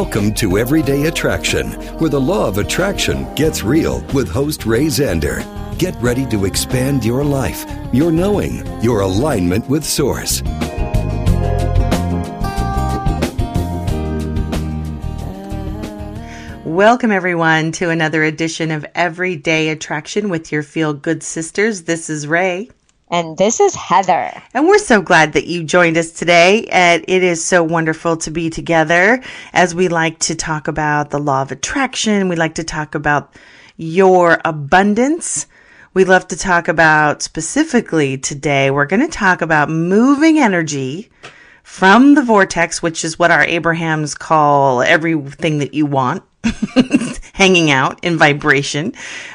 Welcome to Everyday Attraction, where the law of attraction gets real with host Ray Zander. Get ready to expand your life, your knowing, your alignment with Source. Welcome, everyone, to another edition of Everyday Attraction with your Feel Good Sisters. This is Ray. And this is Heather. And we're so glad that you joined us today. And it is so wonderful to be together as we like to talk about the law of attraction. We like to talk about your abundance. We love to talk about specifically today, we're going to talk about moving energy from the vortex, which is what our Abrahams call everything that you want. hanging out in vibration.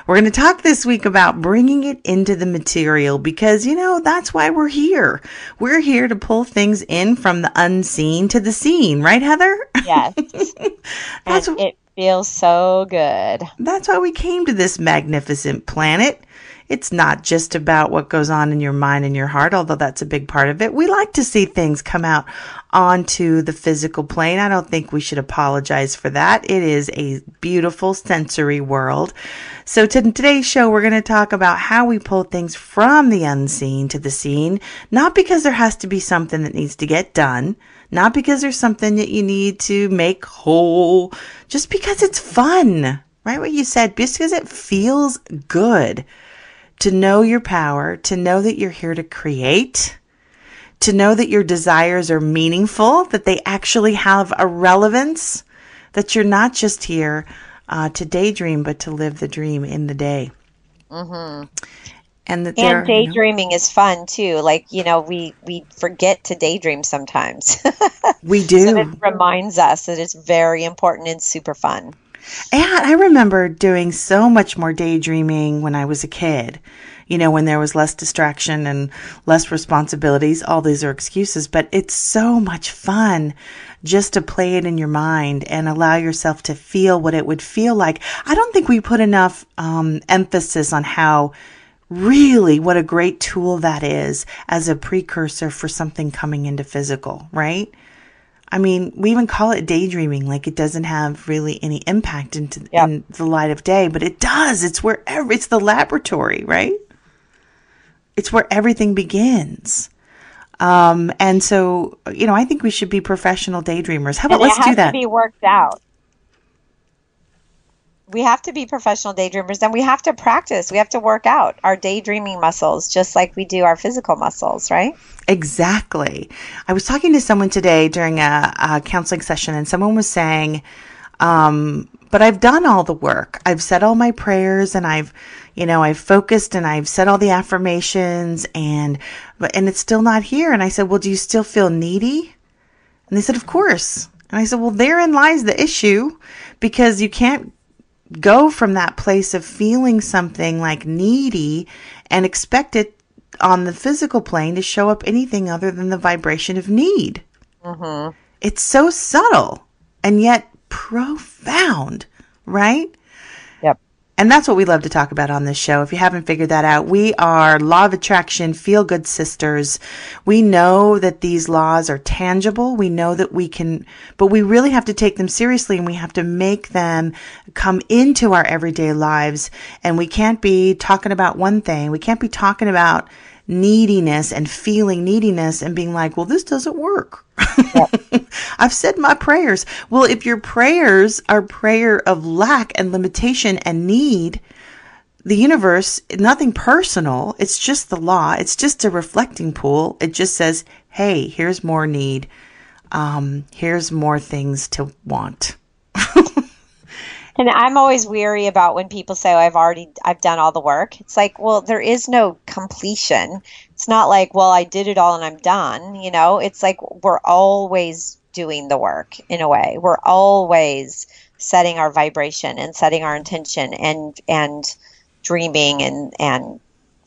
We're going to talk this week about bringing it into the material because, you know, that's why we're here. We're here to pull things in from the unseen to the seen, right, Heather? Yes. That's and it feels so good. That's why we came to this magnificent planet. It's not just about what goes on in your mind and your heart, although that's a big part of it. We like to see things come out onto the physical plane. I don't think we should apologize for that. It is a beautiful sensory world. So to today's show, we're going to talk about how we pull things from the unseen to the seen, not because there has to be something that needs to get done, not because there's something that you need to make whole, just because it's fun, right? What you said, just because it feels good to know your power, to know that you're here to create, to know that your desires are meaningful, that they actually have a relevance, that you're not just here uh, to daydream, but to live the dream in the day. Mm-hmm. And that And daydreaming is fun too. Like, you know, we we forget to daydream sometimes. we do. so it reminds us that it's very important and super fun. And I remember doing so much more daydreaming when I was a kid. You know, when there was less distraction and less responsibilities. All these are excuses, but it's so much fun just to play it in your mind and allow yourself to feel what it would feel like. I don't think we put enough um, emphasis on how really what a great tool that is as a precursor for something coming into physical, right? I mean, we even call it daydreaming, like it doesn't have really any impact into Yep. in the light of day, but it does. It's wherever it's the laboratory, right? It's where everything begins. Um, and so, you know, I think we should be professional daydreamers. How about and let's do that? to be worked out. We have to be professional daydreamers and we have to practice. We have to work out our daydreaming muscles just like we do our physical muscles, right? Exactly. I was talking to someone today during a, a counseling session, and someone was saying, um, but I've done all the work. I've said all my prayers and I've, you know, I've focused and I've said all the affirmations and, but, and it's still not here. And I said, well, do you still feel needy? And they said, of course. And I said, well, therein lies the issue because you can't go from that place of feeling something like needy and expect it on the physical plane to show up anything other than the vibration of need. Mm-hmm. It's so subtle and yet profound, right? And that's what we love to talk about on this show. If you haven't figured that out, we are law of attraction, feel good sisters. We know that these laws are tangible. We know that we can, but we really have to take them seriously and we have to make them come into our everyday lives. And we can't be talking about one thing. We can't be talking about neediness and feeling neediness and being like, well, this doesn't work. I've said my prayers. Well, if your prayers are prayer of lack and limitation and need, the universe, nothing personal. It's just the law. It's just a reflecting pool. It just says, hey, here's more need. Um, here's more things to want. And I'm always weary about when people say, oh, I've already, I've done all the work. It's like, well, there is no completion. It's not like, well, I did it all and I'm done. You know, it's like we're always doing the work in a way. We're always setting our vibration and setting our intention and, and dreaming and, and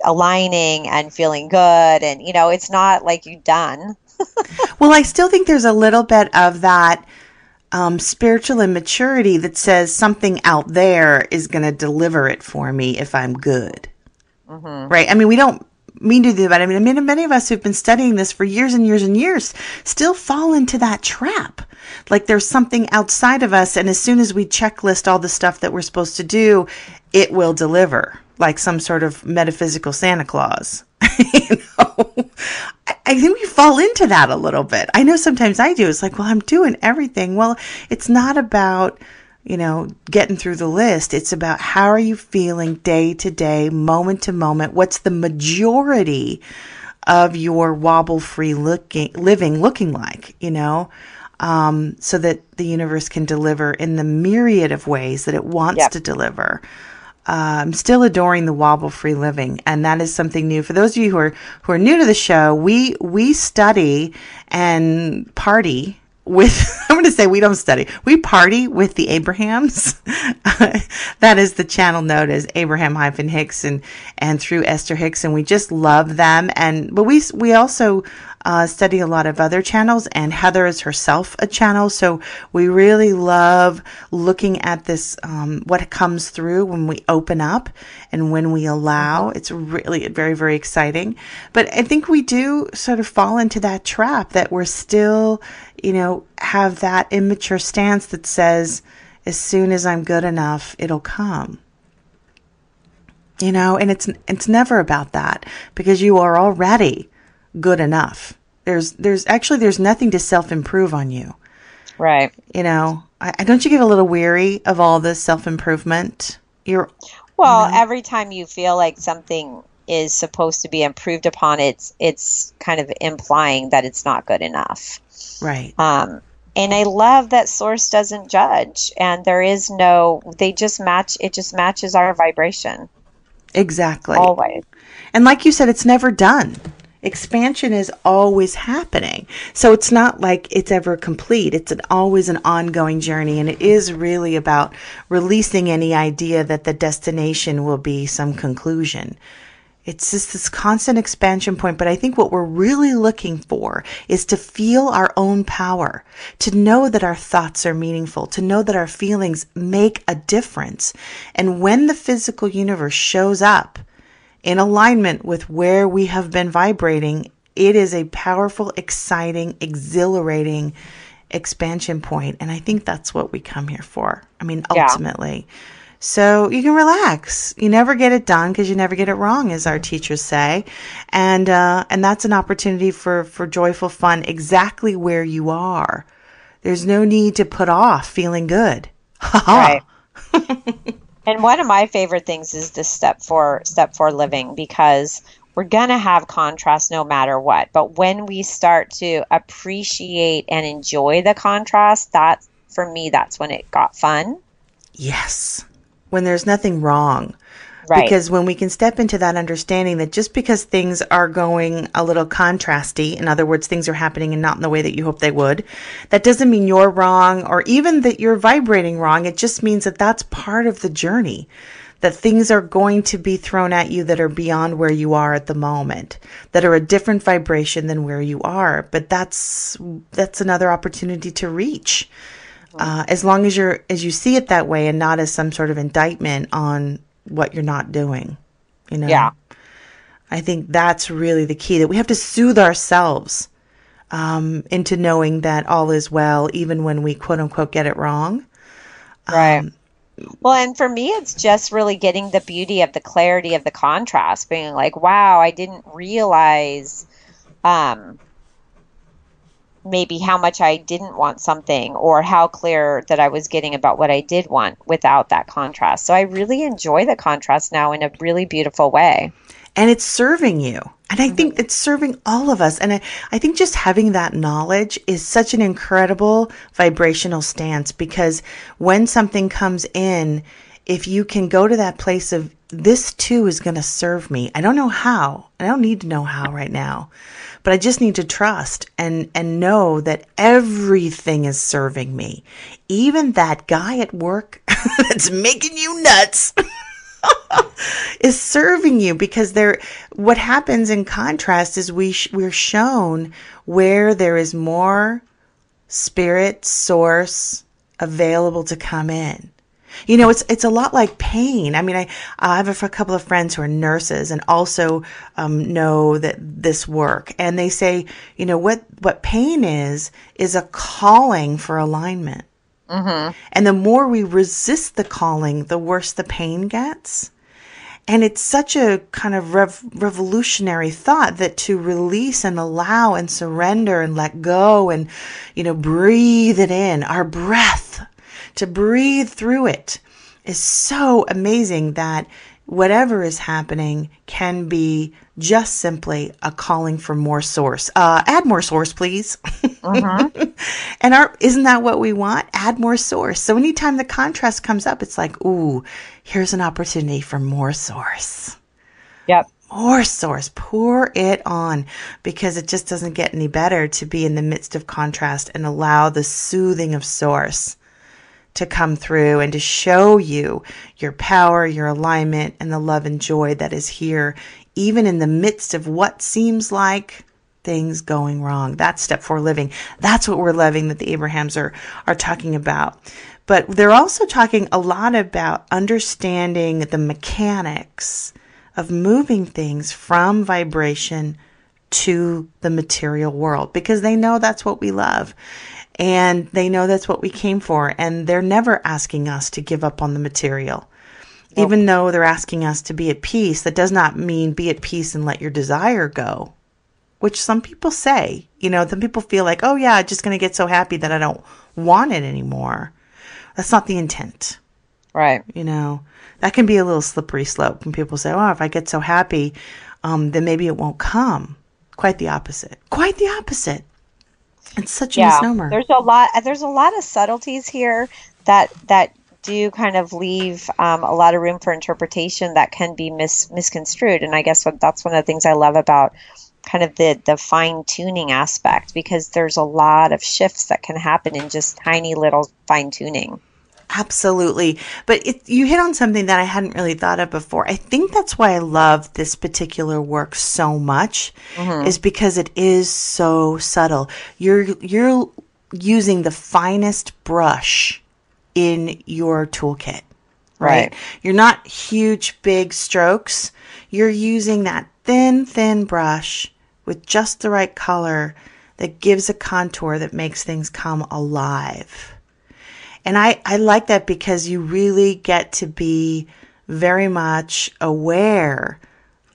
aligning and feeling good. And, you know, it's not like you're done. Well, I still think there's a little bit of that um, spiritual immaturity that says something out there is going to deliver it for me if I'm good. Right? I mean, we don't mean to do that. I mean, many, many of us who've been studying this for years and years and years still fall into that trap. Like there's something outside of us, and as soon as we checklist all the stuff that we're supposed to do, it will deliver, like some sort of metaphysical Santa Claus. you know, I, think we fall into that a little bit. I know sometimes I do. It's like, well, I'm doing everything. Well, it's not about you know, getting through the list. It's about how are you feeling day to day, moment to moment? What's the majority of your wobble free looking, living looking like, you know? Um, so that the universe can deliver in the myriad of ways that it wants Yep. to deliver. I'm still adoring the wobble free living, and that is something new for those of you who are who are new to the show. We we study and party with I'm going to say we don't study. We party with the Abrahams. that is the channel known as Abraham hyphen Hicks and and through Esther Hicks, and we just love them. And but we we also uh, study a lot of other channels, and Heather is herself a channel, so we really love looking at this um, what comes through when we open up and when we allow. It's really very very exciting. But I think we do sort of fall into that trap that we're still you know, have that immature stance that says, as soon as I'm good enough, it'll come. You know, and it's it's never about that because you are already good enough. There's there's actually there's nothing to self improve on you. Right. You know, I, don't you get a little weary of all this self improvement? You're Well, every time you feel like something is supposed to be improved upon, it's it's kind of implying that it's not good enough. right. Um, and I love that Source doesn't judge, and there is no. They just match. It just matches our vibration Exactly. always. And like you said, it's never done. Expansion is always happening. So it's not like it's ever complete. It's an, always an ongoing journey. And it is really about releasing any idea that the destination will be some conclusion. It's just this constant expansion point. But I think what we're really looking for is to feel our own power, to know that our thoughts are meaningful, to know that our feelings make a difference. And when the physical universe shows up, in alignment with where we have been vibrating, it is a powerful, exciting, exhilarating expansion point. And I think that's what we come here for. I mean, Yeah. ultimately. So you can relax. You never get it done because you never get it wrong, as our teachers say, and uh, and that's an opportunity for for joyful fun exactly where you are. There's no need to put off feeling good. Ha. Right. and one of my favorite things is the step four step four living because we're gonna have contrast no matter what. But when we start to appreciate and enjoy the contrast, that for me, that's when it got fun. Yes. When there's nothing wrong. Right. Because when we can step into that understanding that just because things are going a little contrasty, in other words, things are happening and not in the way that you hope they would, that doesn't mean you're wrong or even that you're vibrating wrong. It just means that that's part of the journey. That things are going to be thrown at you that are beyond where you are at the moment, that are a different vibration than where you are. But that's that's another opportunity to reach uh, as long as you're as you see it that way and not as some sort of indictment on what you're not doing you know Yeah. i think that's really the key that we have to soothe ourselves um, into knowing that all is well even when we quote unquote get it wrong Right. well, and for me, it's just really getting the beauty of the clarity of the contrast, being like, wow, I didn't realize um, maybe how much I didn't want something or how clear that I was getting about what I did want without that contrast. So I really enjoy the contrast now in a really beautiful way. and it's serving you. And I think mm-hmm. it's serving all of us. And I, I think just having that knowledge is such an incredible vibrational stance because when something comes in, if you can go to that place of this too is going to serve me. I don't know how. I don't need to know how right now. But I just need to trust and and know that everything is serving me. Even that guy at work that's making you nuts is serving you because there what happens in contrast is we sh- we're shown where there is more spirit source available to come in you know it's it's a lot like pain. I mean i i have a, couple of friends who are nurses and also um, know that this work. And they say you know what what pain is is a calling for alignment. And the more we resist the calling, the worse the pain gets. And it's such a kind of rev- revolutionary thought that to release and allow and surrender and let go and, you know, breathe it in, our breath, to breathe through it is so amazing that whatever is happening can be just simply a calling for more source. Uh, add more source, please. and our, isn't that what we want? Add more source. So anytime the contrast comes up, it's like, ooh, here's an opportunity for more source. Yep. More source. Pour it on because it just doesn't get any better to be in the midst of contrast and allow the soothing of source to come through and to show you your power, your alignment, and the love and joy that is here, even in the midst of what seems like things going wrong. That's step four living. That's what we're living that the Abrahams are, are talking about. But they're also talking a lot about understanding the mechanics of moving things from vibration to the material world because they know that's what we love and they know that's what we came for. And they're never asking us to give up on the material. Even though they're asking us to be at peace that does not mean be at peace and let your desire go which some people say. You know some people feel like oh yeah i'm just going to get so happy that i don't want it anymore. That's not the intent. Right. you know that can be a little slippery slope when people say oh if i get so happy um, then maybe it won't come. Quite the opposite. Quite the opposite it's such a yeah. misnomer. There's a lot there's a lot of subtleties here that that do kind of leave um, a lot of room for interpretation that can be mis- misconstrued. And i guess what, that's one of the things i love about kind of the the fine tuning aspect because there's a lot of shifts that can happen in just tiny little fine tuning Absolutely. But it, you hit on something that I hadn't really thought of before. I think that's why I love this particular work so much mm-hmm. is because it is so subtle. You're you're using the finest brush in your toolkit. Right? Right. You're not huge big strokes. You're using that thin thin brush with just the right color that gives a contour that makes things come alive. And I, I like that because you really get to be very much aware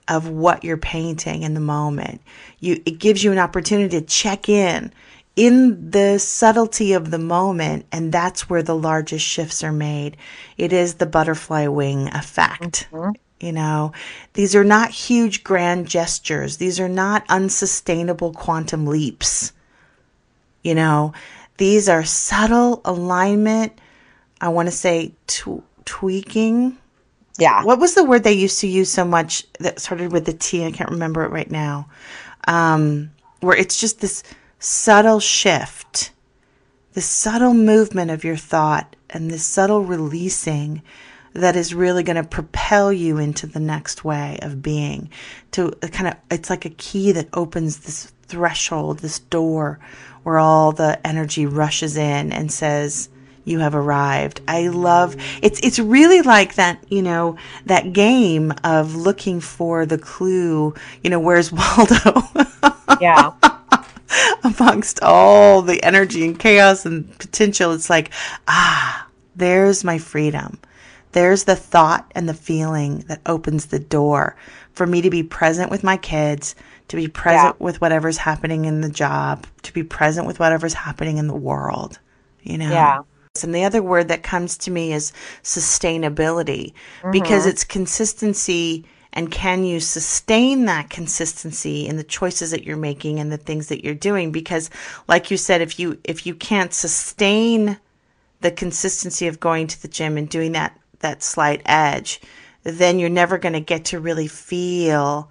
of what you're painting in the moment. You, it gives you an opportunity to check in in the subtlety of the moment. And that's where the largest shifts are made. It is the butterfly wing effect. Mm-hmm. You know, these are not huge grand gestures. These are not unsustainable quantum leaps. You know, these are subtle alignment. I want to say tw- tweaking. yeah What was the word they used to use so much that started with the T? I can't remember it right now. Um, where it's just this subtle shift, this subtle movement of your thought, and this subtle releasing that is really going to propel you into the next way of being. To kind of, it's like a key that opens this threshold, this door where all the energy rushes in and says, you have arrived. I love it's it's really like that, you know, that game of looking for the clue, you know, where's Waldo? yeah amongst all the energy and chaos and potential, it's like, ah, there's my freedom. There's the thought and the feeling that opens the door for me to be present with my kids, to be present Yeah. with whatever's happening in the job, to be present with whatever's happening in the world, you know? Yeah. And the other word that comes to me is sustainability mm-hmm. because it's consistency and can you sustain that consistency in the choices that you're making and the things that you're doing because like you said if you if you can't sustain the consistency of going to the gym and doing that that slight edge then you're never going to get to really feel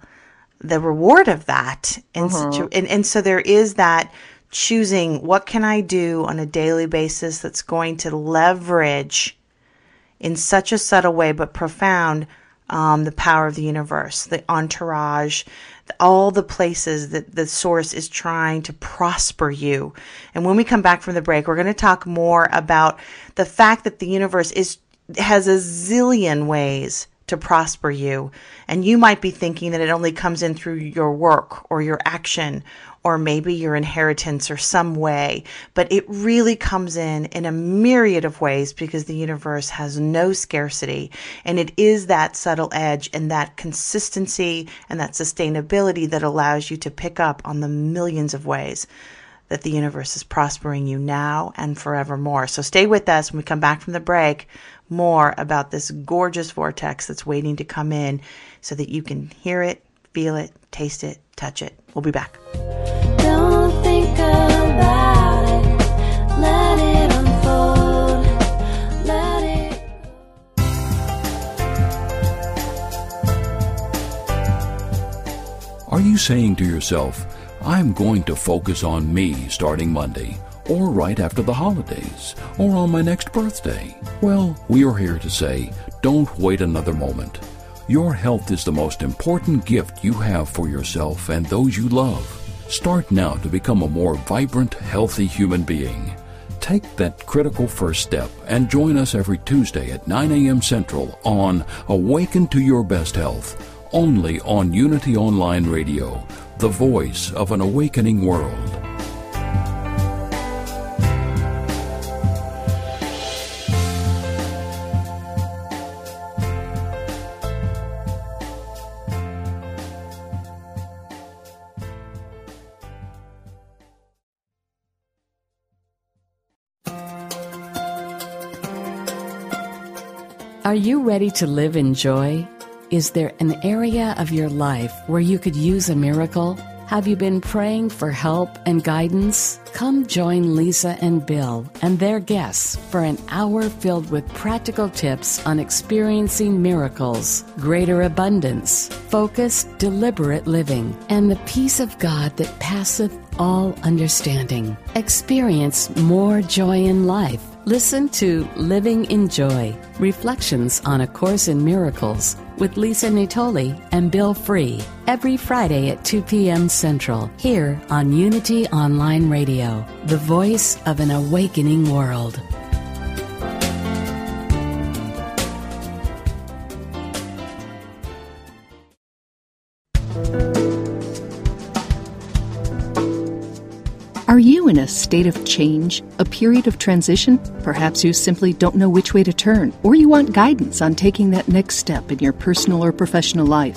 the reward of that and, situ- and and so there is that choosing what can I do on a daily basis that's going to leverage in such a subtle way but profound um, the power of the universe, the entourage, the- all the places that the source is trying to prosper you. And when we come back from the break, we're going to talk more about the fact that the universe is has a zillion ways to prosper you. And you might be thinking that it only comes in through your work or your action or maybe your inheritance or some way, but it really comes in in a myriad of ways because the universe has no scarcity. And it is that subtle edge and that consistency and that sustainability that allows you to pick up on the millions of ways that the universe is prospering you now and forevermore. So stay with us when we come back from the break. More about this gorgeous vortex that's waiting to come in so that you can hear it, feel it, taste it, touch it. We'll be back. Don't think about it. Let it unfold. Let it. Are you saying to yourself, I'm going to focus on me starting Monday, or right after the holidays, or on my next birthday? Well, we are here to say, don't wait another moment. Your health is the most important gift you have for yourself and those you love. Start now to become a more vibrant, healthy human being. Take that critical first step and join us every Tuesday at 9 a.m. Central on Awaken to Your Best Health, only on Unity Online Radio, the voice of an awakening world. Are you ready to live in joy? Is there an area of your life where you could use a miracle? Have you been praying for help and guidance? Come join Lisa and Bill and their guests for an hour filled with practical tips on experiencing miracles, greater abundance, focused, deliberate living, and the peace of God that passeth all understanding. Experience more joy in life. Listen to Living in Joy Reflections on A Course in Miracles with Lisa Natoli and Bill Free every Friday at 2 p.m. Central here on Unity Online Radio, the voice of an awakening world. In a state of change, a period of transition? Perhaps you simply don't know which way to turn, or you want guidance on taking that next step in your personal or professional life.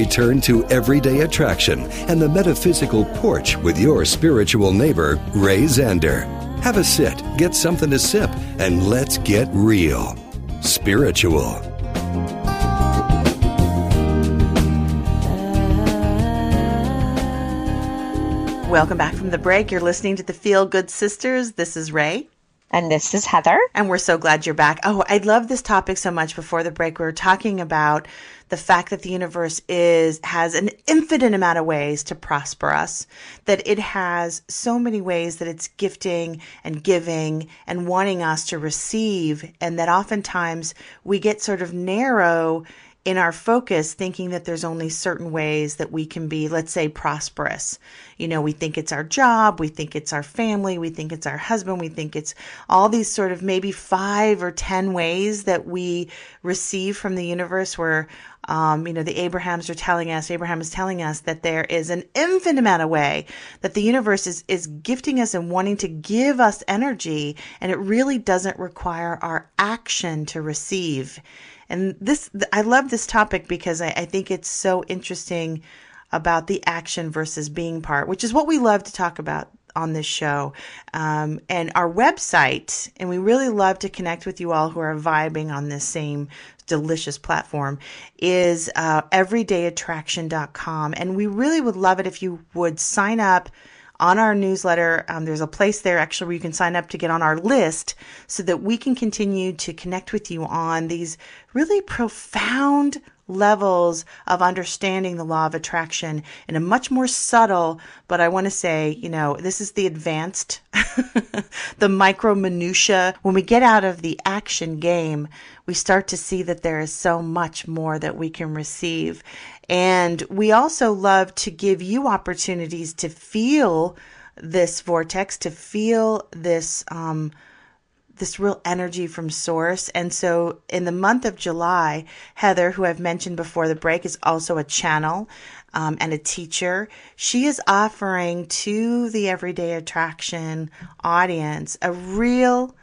return to Everyday Attraction and the Metaphysical Porch with your spiritual neighbor, Ray Zander. Have a sit, get something to sip, and let's get real. Spiritual. Welcome back from the break. You're listening to the Feel Good Sisters. This is Ray. And this is Heather. And we're so glad you're back. Oh, I love this topic so much. Before the break, we were talking about the fact that the universe is has an infinite amount of ways to prosper us, that it has so many ways that it's gifting and giving and wanting us to receive, and that oftentimes we get sort of narrow in our focus thinking that there's only certain ways that we can be, let's say, prosperous. You know, we think it's our job, we think it's our family, we think it's our husband, we think it's all these sort of maybe five or 10 ways that we receive from the universe where, um, you know, the Abrahams are telling us, Abraham is telling us that there is an infinite amount of way that the universe is, is gifting us and wanting to give us energy. And it really doesn't require our action to receive. And this, I love this topic because I, I think it's so interesting about the action versus being part, which is what we love to talk about on this show. Um, and our website, and we really love to connect with you all who are vibing on this same delicious platform, is uh, everydayattraction.com. And we really would love it if you would sign up on our newsletter. Um, there's a place there actually where you can sign up to get on our list so that we can continue to connect with you on these really profound levels of understanding the law of attraction in a much more subtle, but I want to say, you know, this is the advanced, the micro minutia. When we get out of the action game, we start to see that there is so much more that we can receive. And we also love to give you opportunities to feel this vortex, to feel this, um, this real energy from source. And so in the month of July, Heather, who I've mentioned before the break, is also a channel um, and a teacher. She is offering to the everyday attraction audience a real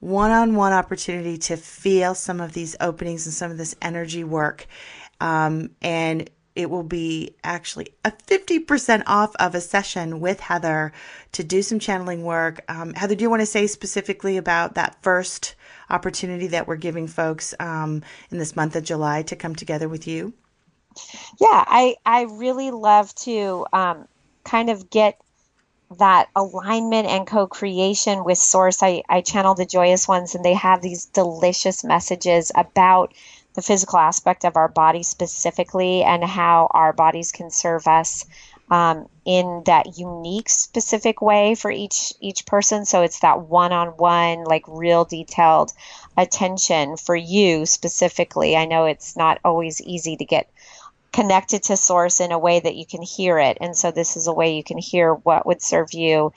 one on one opportunity to feel some of these openings and some of this energy work. Um, and it will be actually a 50% off of a session with Heather to do some channeling work. Um, Heather, do you want to say specifically about that first opportunity that we're giving folks um, in this month of July to come together with you? Yeah, I, I really love to um, kind of get that alignment and co-creation with source I, I channel the joyous ones and they have these delicious messages about the physical aspect of our body specifically and how our bodies can serve us um, in that unique specific way for each each person. So it's that one-on-one like real detailed attention for you specifically. I know it's not always easy to get connected to source in a way that you can hear it. And so this is a way you can hear what would serve you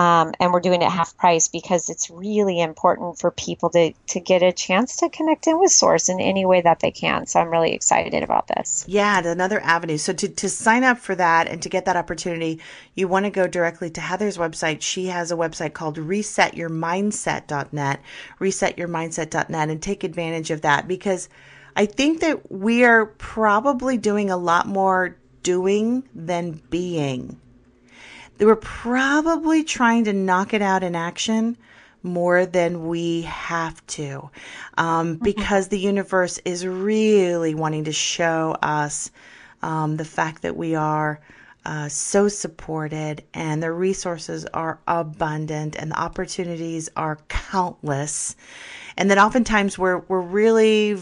um, and we're doing it half price because it's really important for people to, to get a chance to connect in with source in any way that they can so i'm really excited about this Yeah, another avenue. So to, to sign up for that and to get that opportunity, you want to go directly to Heather's website. She has a website called resetyourmindset.net, resetyourmindset.net, and take advantage of that because I think that we are probably doing a lot more doing than being. They were probably trying to knock it out in action more than we have to um, because the universe is really wanting to show us um, the fact that we are uh, so supported and the resources are abundant and the opportunities are countless and that oftentimes we're we're really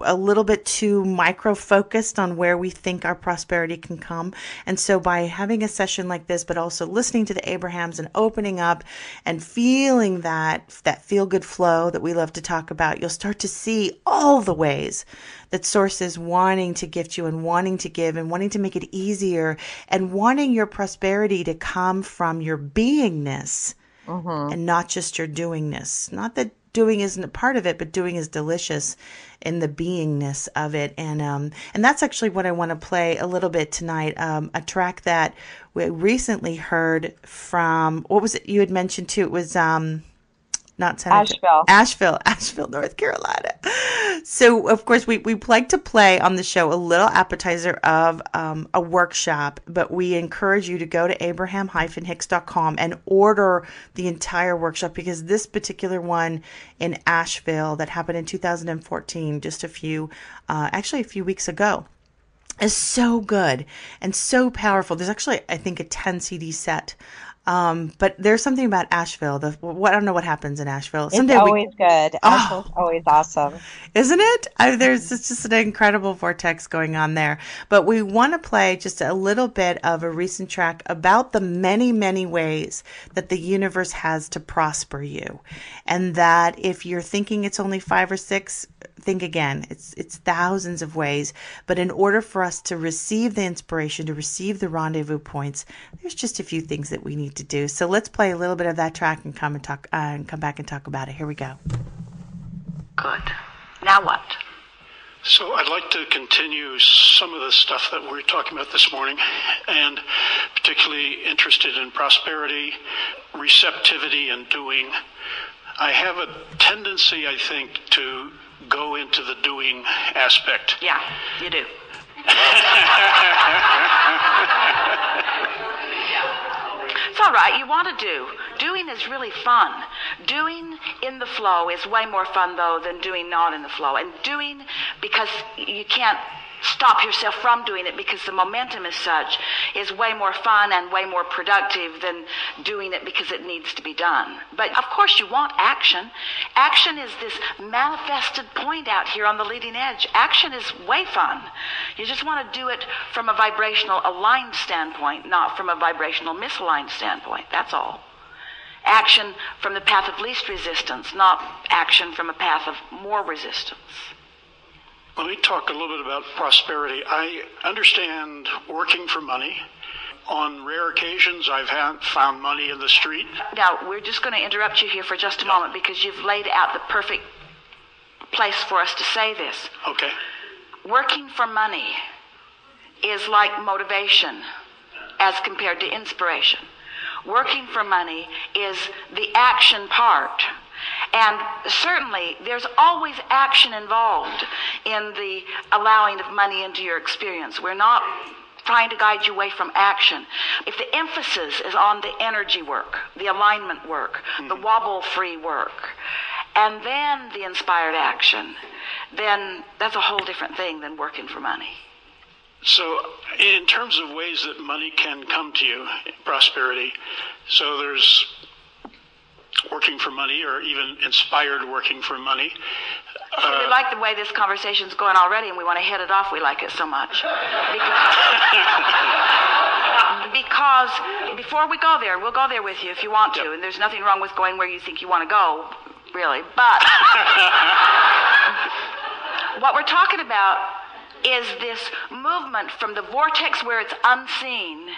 a little bit too micro focused on where we think our prosperity can come. And so by having a session like this, but also listening to the Abrahams and opening up and feeling that that feel good flow that we love to talk about, you'll start to see all the ways that source is wanting to gift you and wanting to give and wanting to make it easier and wanting your prosperity to come from your beingness mm-hmm. and not just your doingness. Not that doing isn't a part of it, but doing is delicious in the beingness of it. And um, and that's actually what I want to play a little bit tonight. Um, a track that we recently heard from what was it you had mentioned too? It was um not San Asheville. Asheville, Asheville, North Carolina. So, of course, we, we like to play on the show a little appetizer of um, a workshop, but we encourage you to go to abraham-hicks.com and order the entire workshop because this particular one in Asheville that happened in 2014, just a few, uh, actually a few weeks ago, is so good and so powerful. There's actually, I think, a 10 CD set Um, but there's something about Asheville. The what I don't know what happens in Asheville. It's Someday we- always good. Oh. Asheville's always awesome. isn't it? I, there's just, just an incredible vortex going on there. But we want to play just a little bit of a recent track about the many, many ways that the universe has to prosper you, and that if you're thinking it's only five or six, think again. It's it's thousands of ways. But in order for us to receive the inspiration, to receive the rendezvous points, there's just a few things that we need to do. So let's play a little bit of that track and come and talk uh, and come back and talk about it. Here we go. Good. Now what? So I'd like to continue some of the stuff that we were talking about this morning, and particularly interested in prosperity, receptivity, and doing. I have a tendency, I think, to go into the doing aspect. Yeah, you do. It's all right. You want to do. Doing is really fun. Doing in the flow is way more fun, though, than doing not in the flow. And doing because you can't stop yourself from doing it because the momentum is such is way more fun and way more productive than doing it because it needs to be done. But of course, you want action. Action is this manifested point out here on the leading edge. Action is way fun. You just want to do it from a vibrational aligned standpoint, not from a vibrational misaligned standpoint. That's all. Action from the path of least resistance, not action from a path of more resistance. Let me talk a little bit about prosperity. I understand working for money. On rare occasions, I've had, found money in the street. Now, we're just going to interrupt you here for just a moment because you've laid out the perfect place for us to say this. Okay. Working for money is like motivation as compared to inspiration. Working for money is the action part. And certainly, there's always action involved in the allowing of money into your experience. We're not trying to guide you away from action. If the emphasis is on the energy work, the alignment work, the mm-hmm. wobble free work, and then the inspired action, then that's a whole different thing than working for money. So, in terms of ways that money can come to you, prosperity, so there's working for money or even inspired working for money. we like the way this conversation's going already, and we want to head it off. We like it so much. Because, because before we go there, we'll go there with you if you want to, and there's nothing wrong with going where you think you want to go, really. But what we're talking about is this movement from the vortex where it's unseen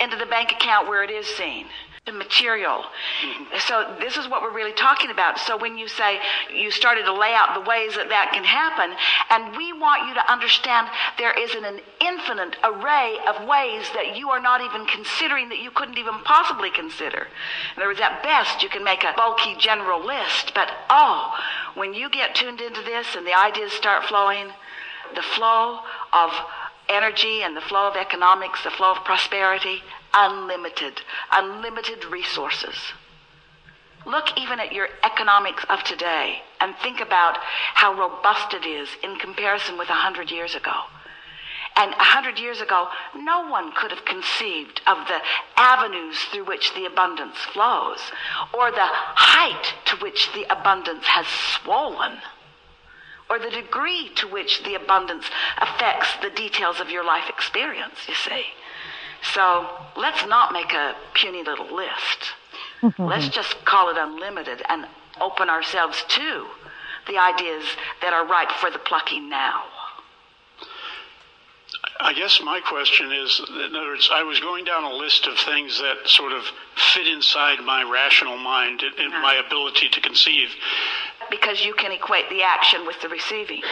into the bank account where it is seen. The material. Mm-hmm. So this is what we're really talking about. So when you say you started to lay out the ways that that can happen, and we want you to understand there is an, an infinite array of ways that you are not even considering that you couldn't even possibly consider. In other words, at best you can make a bulky general list, but oh, when you get tuned into this and the ideas start flowing, the flow of energy and the flow of economics, the flow of prosperity, unlimited, unlimited resources. Look even at your economics of today and think about how robust it is in comparison with a hundred years ago. And a hundred years ago, no one could have conceived of the avenues through which the abundance flows, or the height to which the abundance has swollen or the degree to which the abundance affects the details of your life experience, you see. So let's not make a puny little list. let's just call it unlimited and open ourselves to the ideas that are ripe for the plucking now. I guess my question is, in other words, I was going down a list of things that sort of fit inside my rational mind and, and my ability to conceive. Because you can equate the action with the receiving.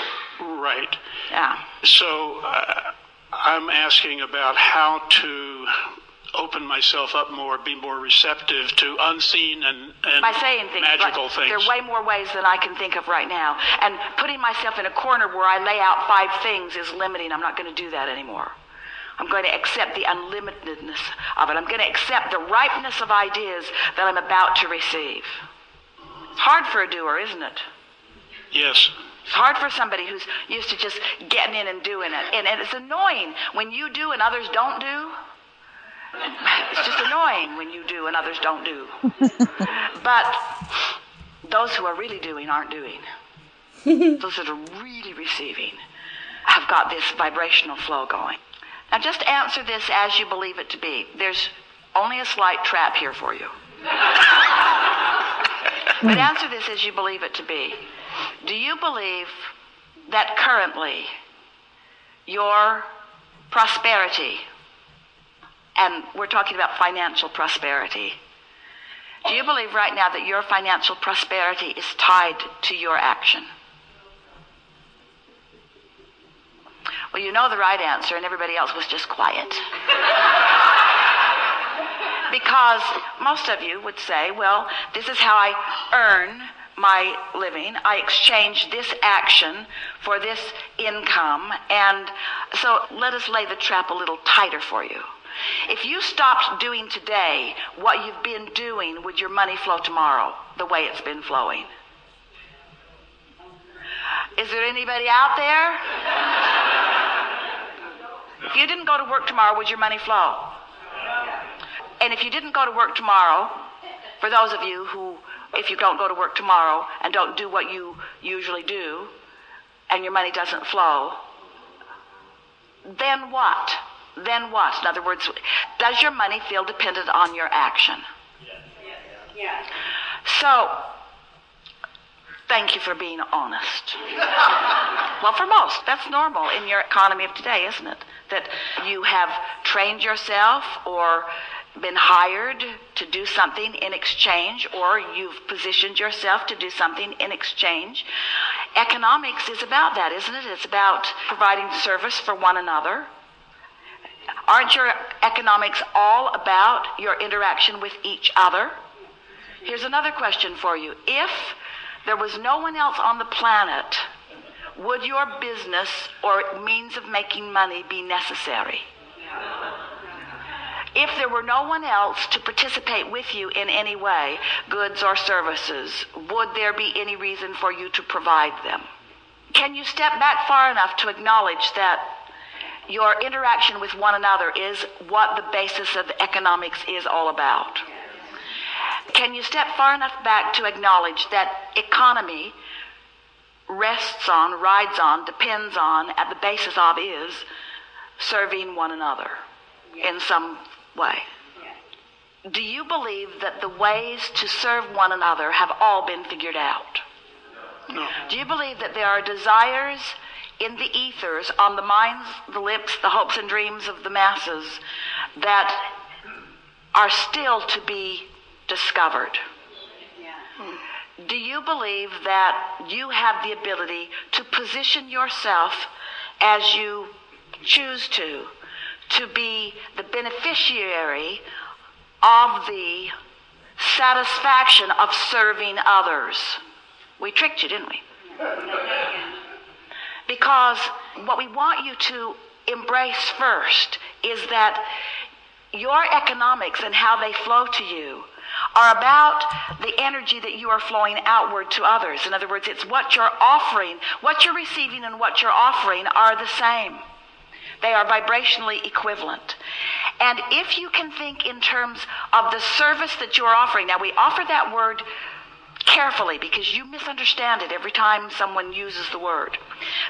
Right. Yeah. So uh, I'm asking about how to open myself up more, be more receptive to unseen and, and By saying things magical like, things. there are way more ways than I can think of right now. And putting myself in a corner where I lay out five things is limiting. I'm not going to do that anymore. I'm going to accept the unlimitedness of it. I'm going to accept the ripeness of ideas that I'm about to receive. It's hard for a doer, isn't it? Yes. It's hard for somebody who's used to just getting in and doing it. And, and it's annoying when you do and others don't do. It's just annoying when you do and others don't do. but those who are really doing aren't doing. those that are really receiving have got this vibrational flow going. Now just answer this as you believe it to be. There's only a slight trap here for you. but answer this as you believe it to be. Do you believe that currently your prosperity, and we're talking about financial prosperity, do you believe right now that your financial prosperity is tied to your action? Well, you know the right answer, and everybody else was just quiet. because most of you would say, well, this is how I earn my living. I exchange this action for this income. And so let us lay the trap a little tighter for you. If you stopped doing today what you've been doing, would your money flow tomorrow the way it's been flowing? Is there anybody out there? If you didn't go to work tomorrow, would your money flow? And if you didn't go to work tomorrow, for those of you who, if you don't go to work tomorrow and don't do what you usually do, and your money doesn't flow, then what? Then what? In other words, does your money feel dependent on your action? Yes. So, thank you for being honest. well, for most, that's normal in your economy of today, isn't it? That you have trained yourself or been hired to do something in exchange, or you've positioned yourself to do something in exchange. Economics is about that, isn't it? It's about providing service for one another. Aren't your economics all about your interaction with each other? Here's another question for you. If there was no one else on the planet, would your business or means of making money be necessary? If there were no one else to participate with you in any way, goods or services, would there be any reason for you to provide them? Can you step back far enough to acknowledge that your interaction with one another is what the basis of economics is all about? Can you step far enough back to acknowledge that economy rests on, rides on, depends on, at the basis of is serving one another in some way? Do you believe that the ways to serve one another have all been figured out? No. Do you believe that there are desires in the ethers, on the minds, the lips, the hopes and dreams of the masses that are still to be discovered? Do you believe that you have the ability to position yourself as you choose to, to be the beneficiary of the satisfaction of serving others? We tricked you, didn't we? Because what we want you to embrace first is that your economics and how they flow to you are about the energy that you are flowing outward to others. In other words, it's what you're offering, what you're receiving and what you're offering are the same. They are vibrationally equivalent. And if you can think in terms of the service that you're offering, now we offer that word carefully because you misunderstand it every time someone uses the word.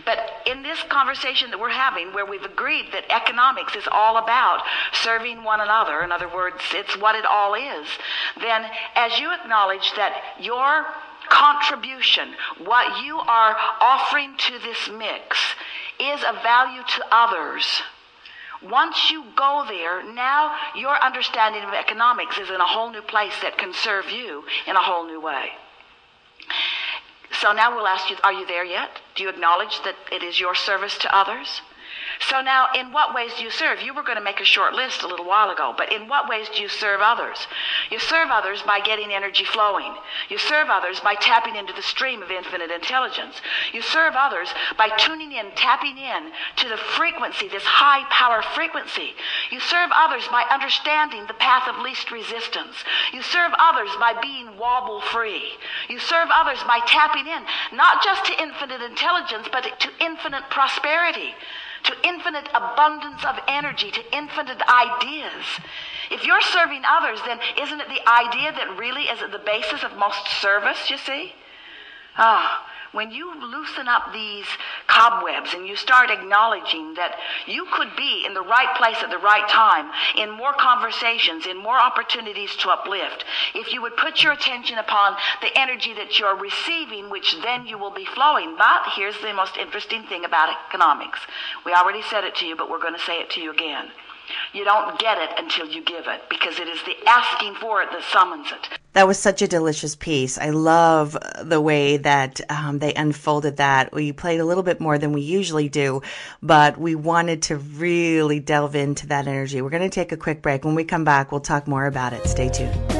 But in this conversation that we're having, where we've agreed that economics is all about serving one another, in other words, it's what it all is, then as you acknowledge that your contribution, what you are offering to this mix, is of value to others. Once you go there, now your understanding of economics is in a whole new place that can serve you in a whole new way. So now we'll ask you, are you there yet? Do you acknowledge that it is your service to others? So now, in what ways do you serve? You were going to make a short list a little while ago, but in what ways do you serve others? You serve others by getting energy flowing. You serve others by tapping into the stream of infinite intelligence. You serve others by tuning in, tapping in to the frequency, this high power frequency. You serve others by understanding the path of least resistance. You serve others by being wobble free. You serve others by tapping in, not just to infinite intelligence, but to infinite prosperity to infinite abundance of energy, to infinite ideas. If you're serving others, then isn't it the idea that really is at the basis of most service, you see? Ah, when you loosen up these cobwebs and you start acknowledging that you could be in the right place at the right time, in more conversations, in more opportunities to uplift, if you would put your attention upon the energy that you're receiving, which then you will be flowing. But here's the most interesting thing about economics. We already said it to you, but we're going to say it to you again. You don't get it until you give it because it is the asking for it that summons it. That was such a delicious piece. I love the way that um, they unfolded that. We played a little bit more than we usually do, but we wanted to really delve into that energy. We're going to take a quick break. When we come back, we'll talk more about it. Stay tuned.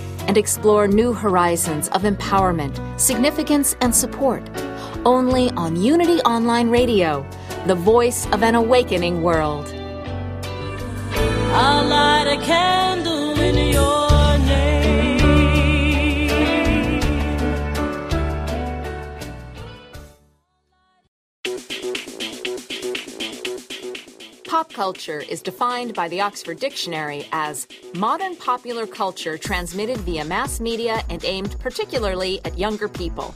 and explore new horizons of empowerment, significance, and support. Only on Unity Online Radio, the voice of an awakening world. I'll light a candle culture is defined by the Oxford Dictionary as modern popular culture transmitted via mass media and aimed particularly at younger people.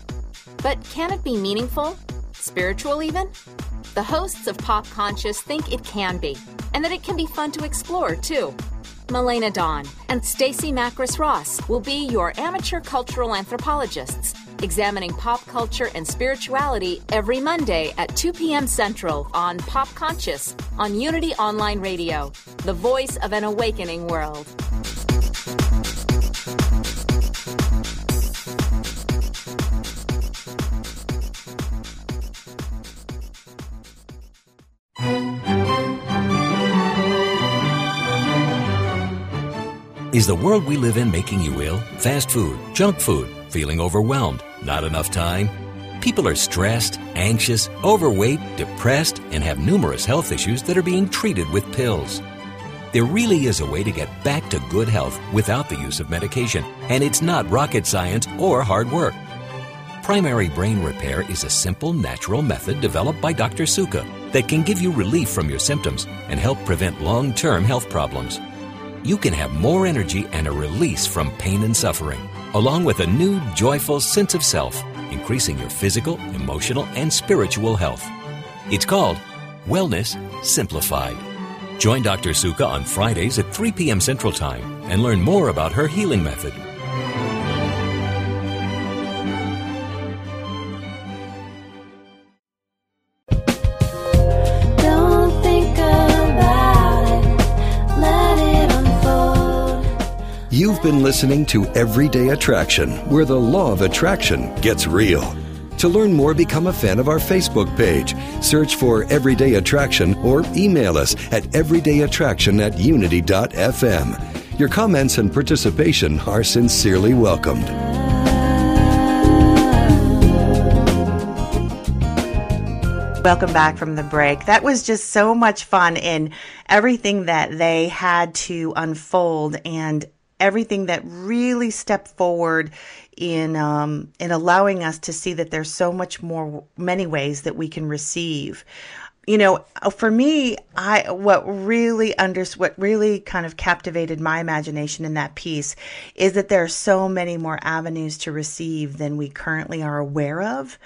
But can it be meaningful? Spiritual, even? The hosts of Pop Conscious think it can be, and that it can be fun to explore, too. Melena Dawn and Stacy Macris Ross will be your amateur cultural anthropologists examining pop culture and spirituality every Monday at 2 p.m. Central on Pop Conscious on Unity Online Radio, the voice of an awakening world. Is the world we live in making you ill? Fast food, junk food, feeling overwhelmed, not enough time? People are stressed, anxious, overweight, depressed, and have numerous health issues that are being treated with pills. There really is a way to get back to good health without the use of medication, and it's not rocket science or hard work. Primary brain repair is a simple, natural method developed by Dr. Suka that can give you relief from your symptoms and help prevent long term health problems you can have more energy and a release from pain and suffering, along with a new joyful sense of self, increasing your physical, emotional, and spiritual health. It's called Wellness Simplified. Join Dr. Suka on Fridays at 3 p.m. Central Time and learn more about her healing method. You've been listening to Everyday Attraction, where the law of attraction gets real. To learn more, become a fan of our Facebook page. Search for Everyday Attraction or email us at everydayattraction at unity.fm. Your comments and participation are sincerely welcomed. Welcome back from the break. That was just so much fun in everything that they had to unfold and everything that really stepped forward in um, in allowing us to see that there's so much more many ways that we can receive. You know for me i what really under what really kind of captivated my imagination in that piece is that there are so many more avenues to receive than we currently are aware of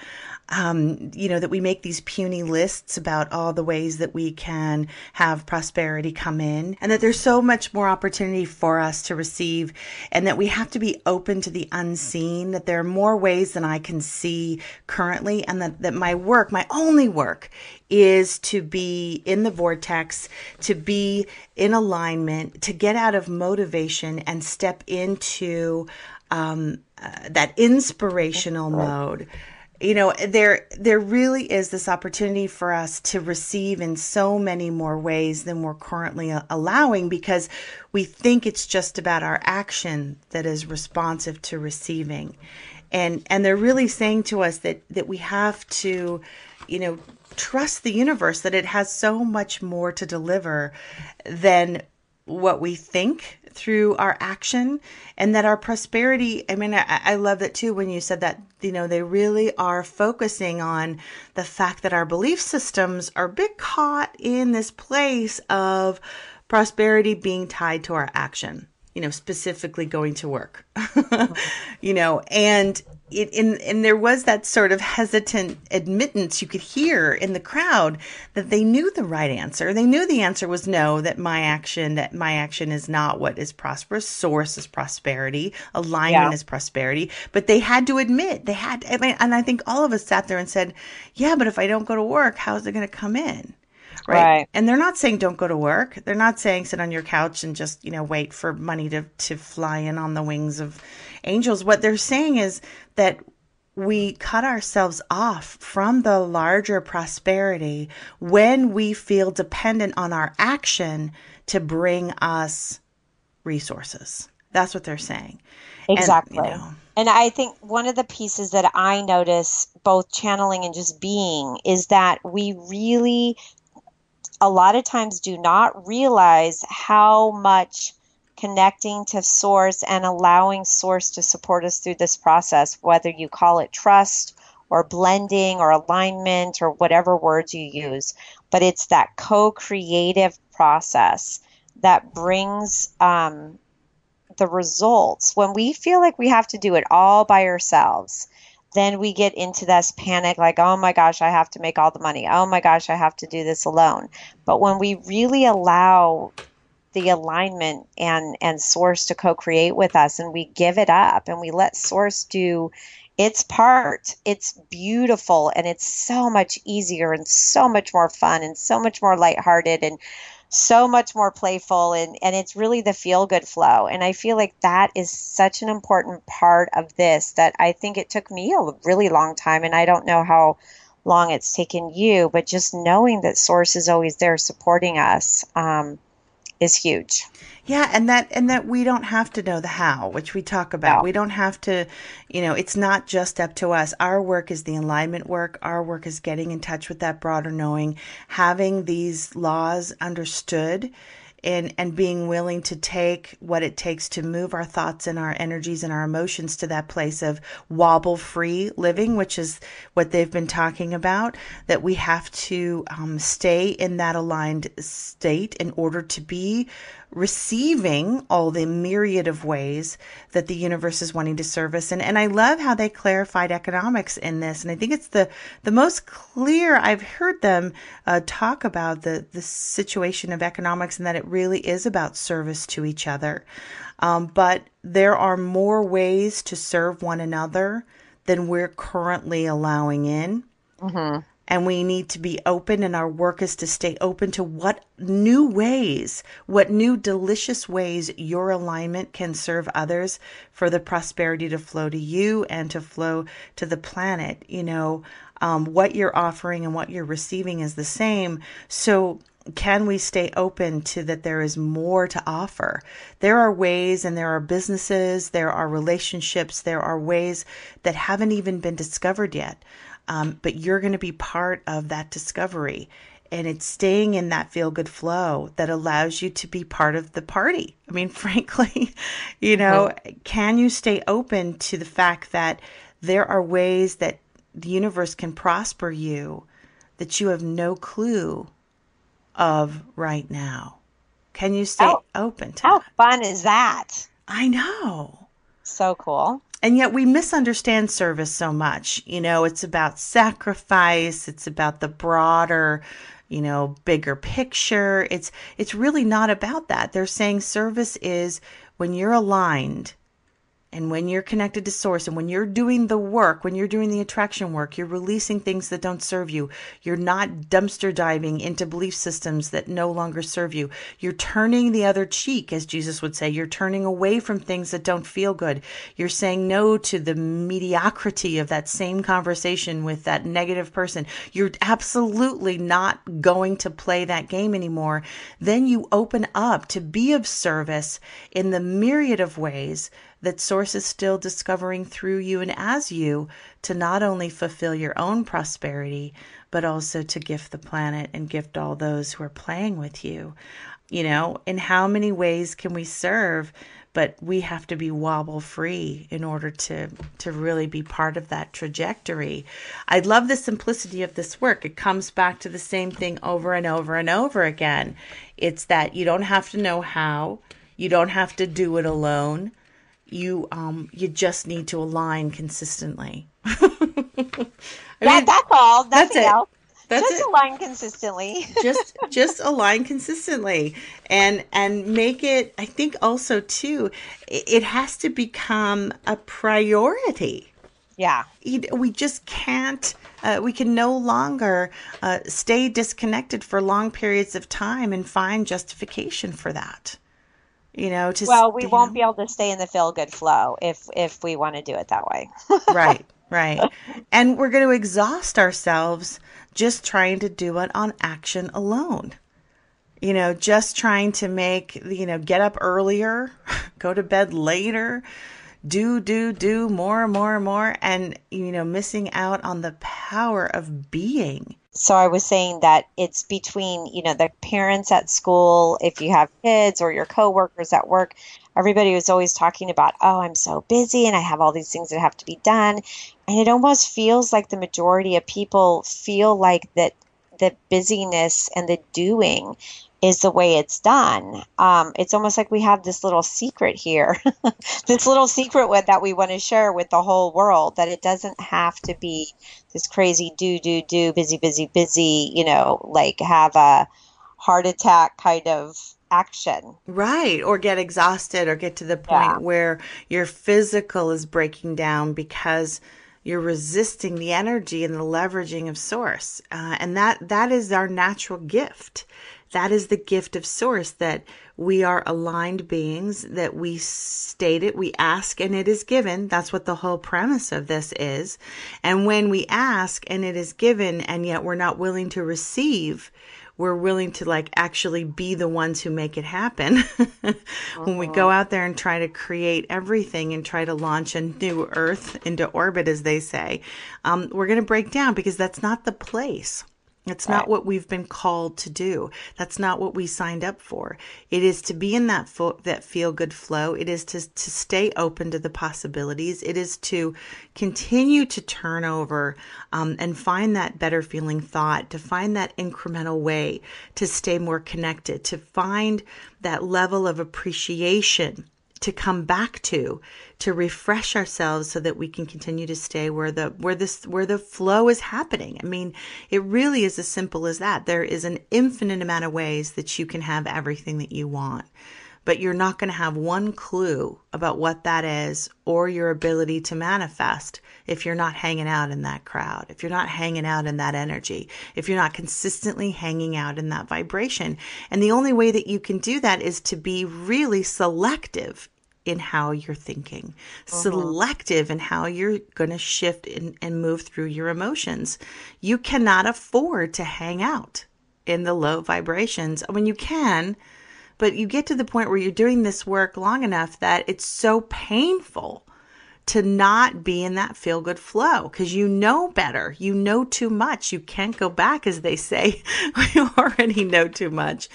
um, you know, that we make these puny lists about all the ways that we can have prosperity come in, and that there's so much more opportunity for us to receive, and that we have to be open to the unseen, that there are more ways than I can see currently, and that, that my work, my only work, is to be in the vortex, to be in alignment, to get out of motivation and step into um, uh, that inspirational mode you know there there really is this opportunity for us to receive in so many more ways than we're currently uh, allowing because we think it's just about our action that is responsive to receiving. And and they're really saying to us that that we have to you know trust the universe that it has so much more to deliver than what we think through our action and that our prosperity i mean I, I, love that too when you said that you know they really are focusing on the fact that our belief systems are a bit caught in this place of prosperity being tied to our action you know specifically going to work. You know and it, and, and there was that sort of hesitant admittance you could hear in the crowd that they knew the right answer. They knew the answer was no, that my action, that my action is not what is prosperous. Source is prosperity. Alignment yeah. is prosperity. But they had to admit, they had, I mean, and I think all of us sat there and said, yeah, but if I don't go to work, how's it going to come in? Right? right? And they're not saying don't go to work. They're not saying sit on your couch and just, you know, wait for money to, to fly in on the wings of, angels, what they're saying is that we cut ourselves off from the larger prosperity when we feel dependent on our action to bring us resources. That's what they're saying. Exactly. And, you know, and I think one of the pieces that I notice, both channeling and just being, is that we really, a lot of times, do not realize how much connecting to source and allowing source to support us through this process, whether you call it trust or blending or alignment or whatever words you use. But it's that co creative process that brings um, the results. When we feel like we have to do it all by ourselves, then we get into this panic like, oh my gosh, I have to make all the money. Oh my gosh, I have to do this alone. But when we really allow the alignment and and source to co-create with us and we give it up and we let source do its part it's beautiful and it's so much easier and so much more fun and so much more lighthearted and so much more playful and and it's really the feel good flow. And i feel like that is such an important part of this that i think it took me a really long time and i don't know how long it's taken you but just knowing that source is always there supporting us um, is huge. Yeah, and that and that we don't have to know the how, which we talk about. No. We don't have to, you know, it's not just up to us. Our work is the alignment work. Our work is getting in touch with that broader knowing, having these laws understood and and being willing to take what it takes to move our thoughts and our energies and our emotions to that place of wobble free living which is what they've been talking about that we have to um, stay in that aligned state in order to be receiving all the myriad of ways that the universe is wanting to serve us. And, and I love how they clarified economics in this. And I think it's the, the most clear I've heard them uh, talk about the, the situation of economics and that it really is about service to each other. Um, but there are more ways to serve one another than we're currently allowing in. Mm-hmm and we need to be open and our work is to stay open to what new ways what new delicious ways your alignment can serve others for the prosperity to flow to you and to flow to the planet. You know um, what you're offering and what you're receiving is the same. So can we stay open to that there is more to offer? There are ways and there are businesses, there are relationships, there are ways that haven't even been discovered yet um, but you're going to be part of that discovery. And it's staying in that feel good flow that allows you to be part of the party. I mean, frankly, you know, can you stay open to the fact that there are ways that the universe can prosper you that you have no clue of right now? Can you stay how, open to How that? fun is that? I know. So cool. And yet we misunderstand service so much. You know, it's about sacrifice, it's about the broader, you know, bigger picture. It's it's really not about that. They're saying service is when you're aligned and when you're connected to source and when you're doing the work, when you're doing the attraction work, you're releasing things that don't serve you. You're not dumpster diving into belief systems that no longer serve you. You're turning the other cheek, as Jesus would say. You're turning away from things that don't feel good. You're saying no to the mediocrity of that same conversation with that negative person. You're absolutely not going to play that game anymore. Then you open up to be of service in the myriad of ways that Source is still discovering through you and as you to not only fulfill your own prosperity, but also to gift the planet and gift all those who are playing with you. You know, in how many ways can we serve? But we have to be wobble free in order to to really be part of that trajectory. I love the simplicity of this work. It comes back to the same thing over and over and over again. It's that you don't have to know how, you don't have to do it alone you um you just need to align consistently. that, that's all. Nothing that's it. else. That's just it. align consistently. just just align consistently and and make it I think also too it, it has to become a priority. Yeah. We just can't uh, we can no longer uh, stay disconnected for long periods of time and find justification for that. You know, to well, we won't be able to stay in the feel good flow if if we want to do it that way. right, right. And we're going to exhaust ourselves just trying to do it on action alone. You know, just trying to make, you know, get up earlier, go to bed later, do, do, do more and more and more, and, you know, missing out on the power of being. So I was saying that it's between, you know, the parents at school, if you have kids or your coworkers at work, everybody was always talking about, oh, I'm so busy and I have all these things that have to be done. And it almost feels like the majority of people feel like that the busyness and the doing is the way it's done. Um, it's almost like we have this little secret here, this little secret with, that we want to share with the whole world that it doesn't have to be this crazy do, do, do, busy, busy, busy, you know, like have a heart attack kind of action. Right. Or get exhausted or get to the point Yeah. where your physical is breaking down because you're resisting the energy and the leveraging of source. Uh, and that, that is our natural gift. That is the gift of source that we are aligned beings, that we state it, we ask and it is given. That's what the whole premise of this is. And when we ask and it is given, and yet we're not willing to receive, we're willing to like actually be the ones who make it happen. when we go out there and try to create everything and try to launch a new Earth into orbit, as they say, um, we're going to break down because that's not the place. It's not what we've been called to do. That's not what we signed up for. It is to be in that fo- that feel good flow. It is to to stay open to the possibilities. It is to continue to turn over um, and find that better feeling thought. To find that incremental way to stay more connected. To find that level of appreciation to come back to to refresh ourselves so that we can continue to stay where the where this where the flow is happening. I mean it really is as simple as that. There is an infinite amount of ways that you can have everything that you want but you're not going to have one clue about what that is or your ability to manifest if you're not hanging out in that crowd, if you're not hanging out in that energy, if you're not consistently hanging out in that vibration. And the only way that you can do that is to be really selective in how you're thinking, mm-hmm. selective in how you're going to shift and, and move through your emotions. You cannot afford to hang out in the low vibrations. I mean, you can, but you get to the point where you're doing this work long enough that it's so painful to not be in that feel good flow because you know better. You know too much. You can't go back, as they say. we already know too much.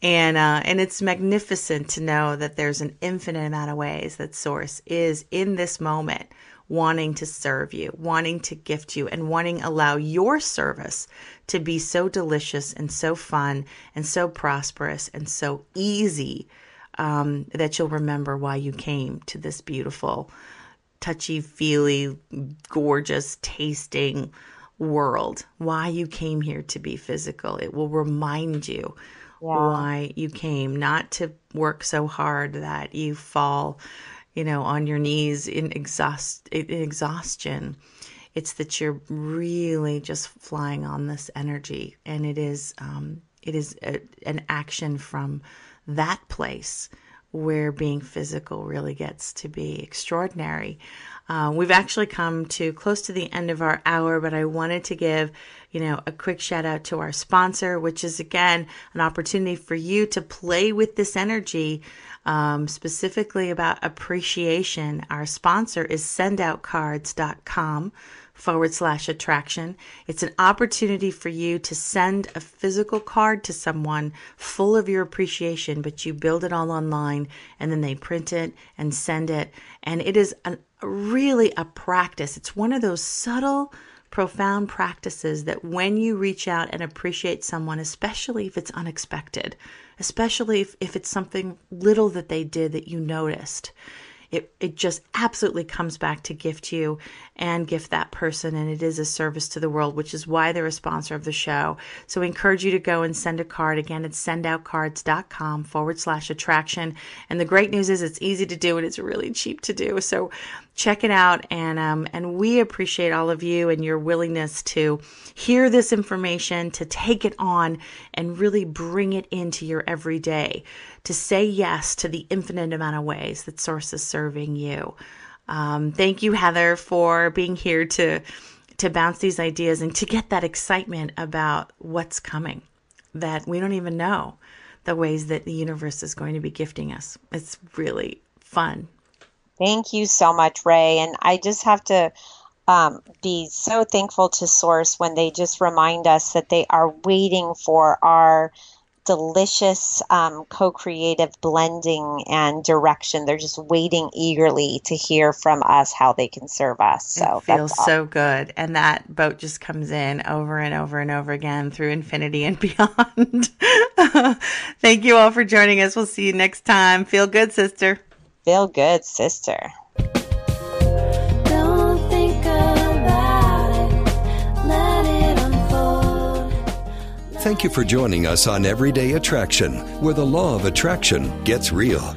And, uh, and it's magnificent to know that there's an infinite amount of ways that Source is in this moment wanting to serve you, wanting to gift you, and wanting allow your service to be so delicious and so fun and so prosperous and so easy um, that you'll remember why you came to this beautiful touchy feely, gorgeous tasting world. Why you came here to be physical. It will remind you Yeah. why you came, not to work so hard that you fall, you know, on your knees in exhaust in exhaustion. It's that you're really just flying on this energy, and it is um, it is a, an action from that place where being physical really gets to be extraordinary. Uh, we've actually come to close to the end of our hour, but I wanted to give, you know, a quick shout out to our sponsor, which is again an opportunity for you to play with this energy, um, specifically about appreciation. Our sponsor is sendoutcards.com forward slash attraction. It's an opportunity for you to send a physical card to someone full of your appreciation, but you build it all online and then they print it and send it. And it is an, really a practice. It's one of those subtle, profound practices that when you reach out and appreciate someone, especially if it's unexpected, especially if, if it's something little that they did that you noticed, it, it just absolutely comes back to gift you and gift that person. And it is a service to the world, which is why they're a sponsor of the show. So we encourage you to go and send a card. Again, it's sendoutcards.com forward slash attraction. And the great news is it's easy to do and it's really cheap to do. So check it out. And, um, and we appreciate all of you and your willingness to hear this information, to take it on and really bring it into your everyday, to say yes to the infinite amount of ways that Source is serving you. Um, thank you, Heather, for being here to to bounce these ideas and to get that excitement about what's coming that we don't even know the ways that the universe is going to be gifting us. It's really fun. Thank you so much, Ray. And I just have to um, be so thankful to Source when they just remind us that they are waiting for our delicious um, co-creative blending and direction. They're just waiting eagerly to hear from us how they can serve us. So it feels that's so good. And that boat just comes in over and over and over again through infinity and beyond. Thank you all for joining us. We'll see you next time. Feel good, sister. Feel good, sister. Don't think about it. Let it unfold. Thank you for joining us on Everyday Attraction, where the law of attraction gets real.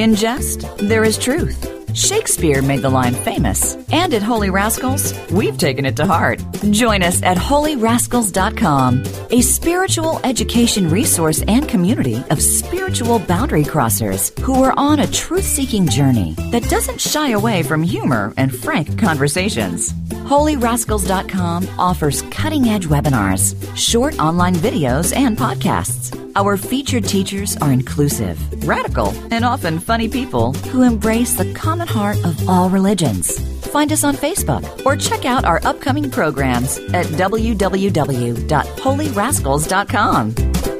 In jest, there is truth. Shakespeare made the line famous, and at Holy Rascals, we've taken it to heart. Join us at holyrascals.com, a spiritual education resource and community of spiritual boundary crossers who are on a truth seeking journey that doesn't shy away from humor and frank conversations. HolyRascals.com offers cutting edge webinars, short online videos, and podcasts. Our featured teachers are inclusive, radical, and often funny people who embrace the common heart of all religions. Find us on Facebook or check out our upcoming programs at www.holyrascals.com.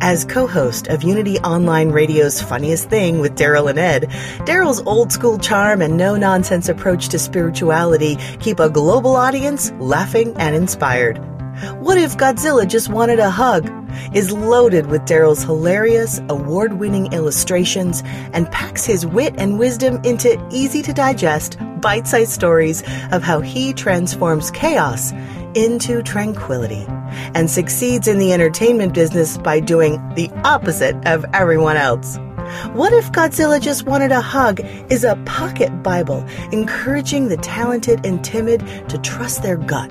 As co host of Unity Online Radio's Funniest Thing with Daryl and Ed, Daryl's old school charm and no nonsense approach to spirituality keep a global audience laughing and inspired. What if Godzilla just wanted a hug? is loaded with Daryl's hilarious, award winning illustrations and packs his wit and wisdom into easy to digest, bite sized stories of how he transforms chaos into tranquility and succeeds in the entertainment business by doing the opposite of everyone else. What if Godzilla Just Wanted a Hug is a pocket Bible encouraging the talented and timid to trust their gut,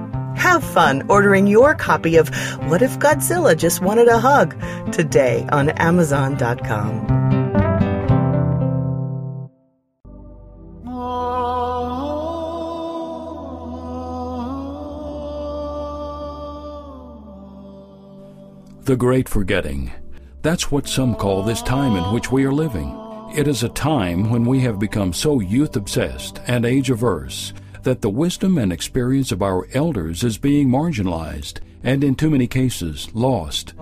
Have fun ordering your copy of What If Godzilla Just Wanted a Hug today on Amazon.com. The Great Forgetting. That's what some call this time in which we are living. It is a time when we have become so youth obsessed and age averse that the wisdom and experience of our elders is being marginalized and in too many cases lost.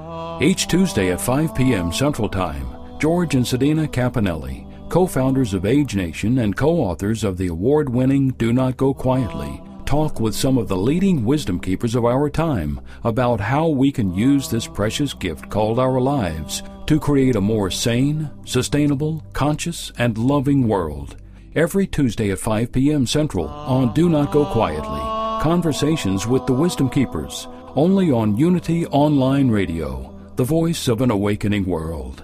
Each Tuesday at 5 p.m. Central Time, George and Sedena Cappannelli, co-founders of Age Nation and co-authors of the award-winning Do Not Go Quietly, talk with some of the leading wisdom keepers of our time about how we can use this precious gift called our lives to create a more sane, sustainable, conscious, and loving world. Every Tuesday at 5 p.m. Central on Do Not Go Quietly, conversations with the wisdom keepers, only on Unity Online Radio, the voice of an awakening world.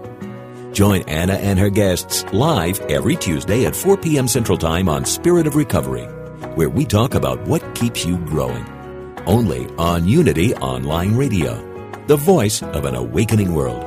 Join Anna and her guests live every Tuesday at 4 p.m. Central Time on Spirit of Recovery, where we talk about what keeps you growing. Only on Unity Online Radio, the voice of an awakening world.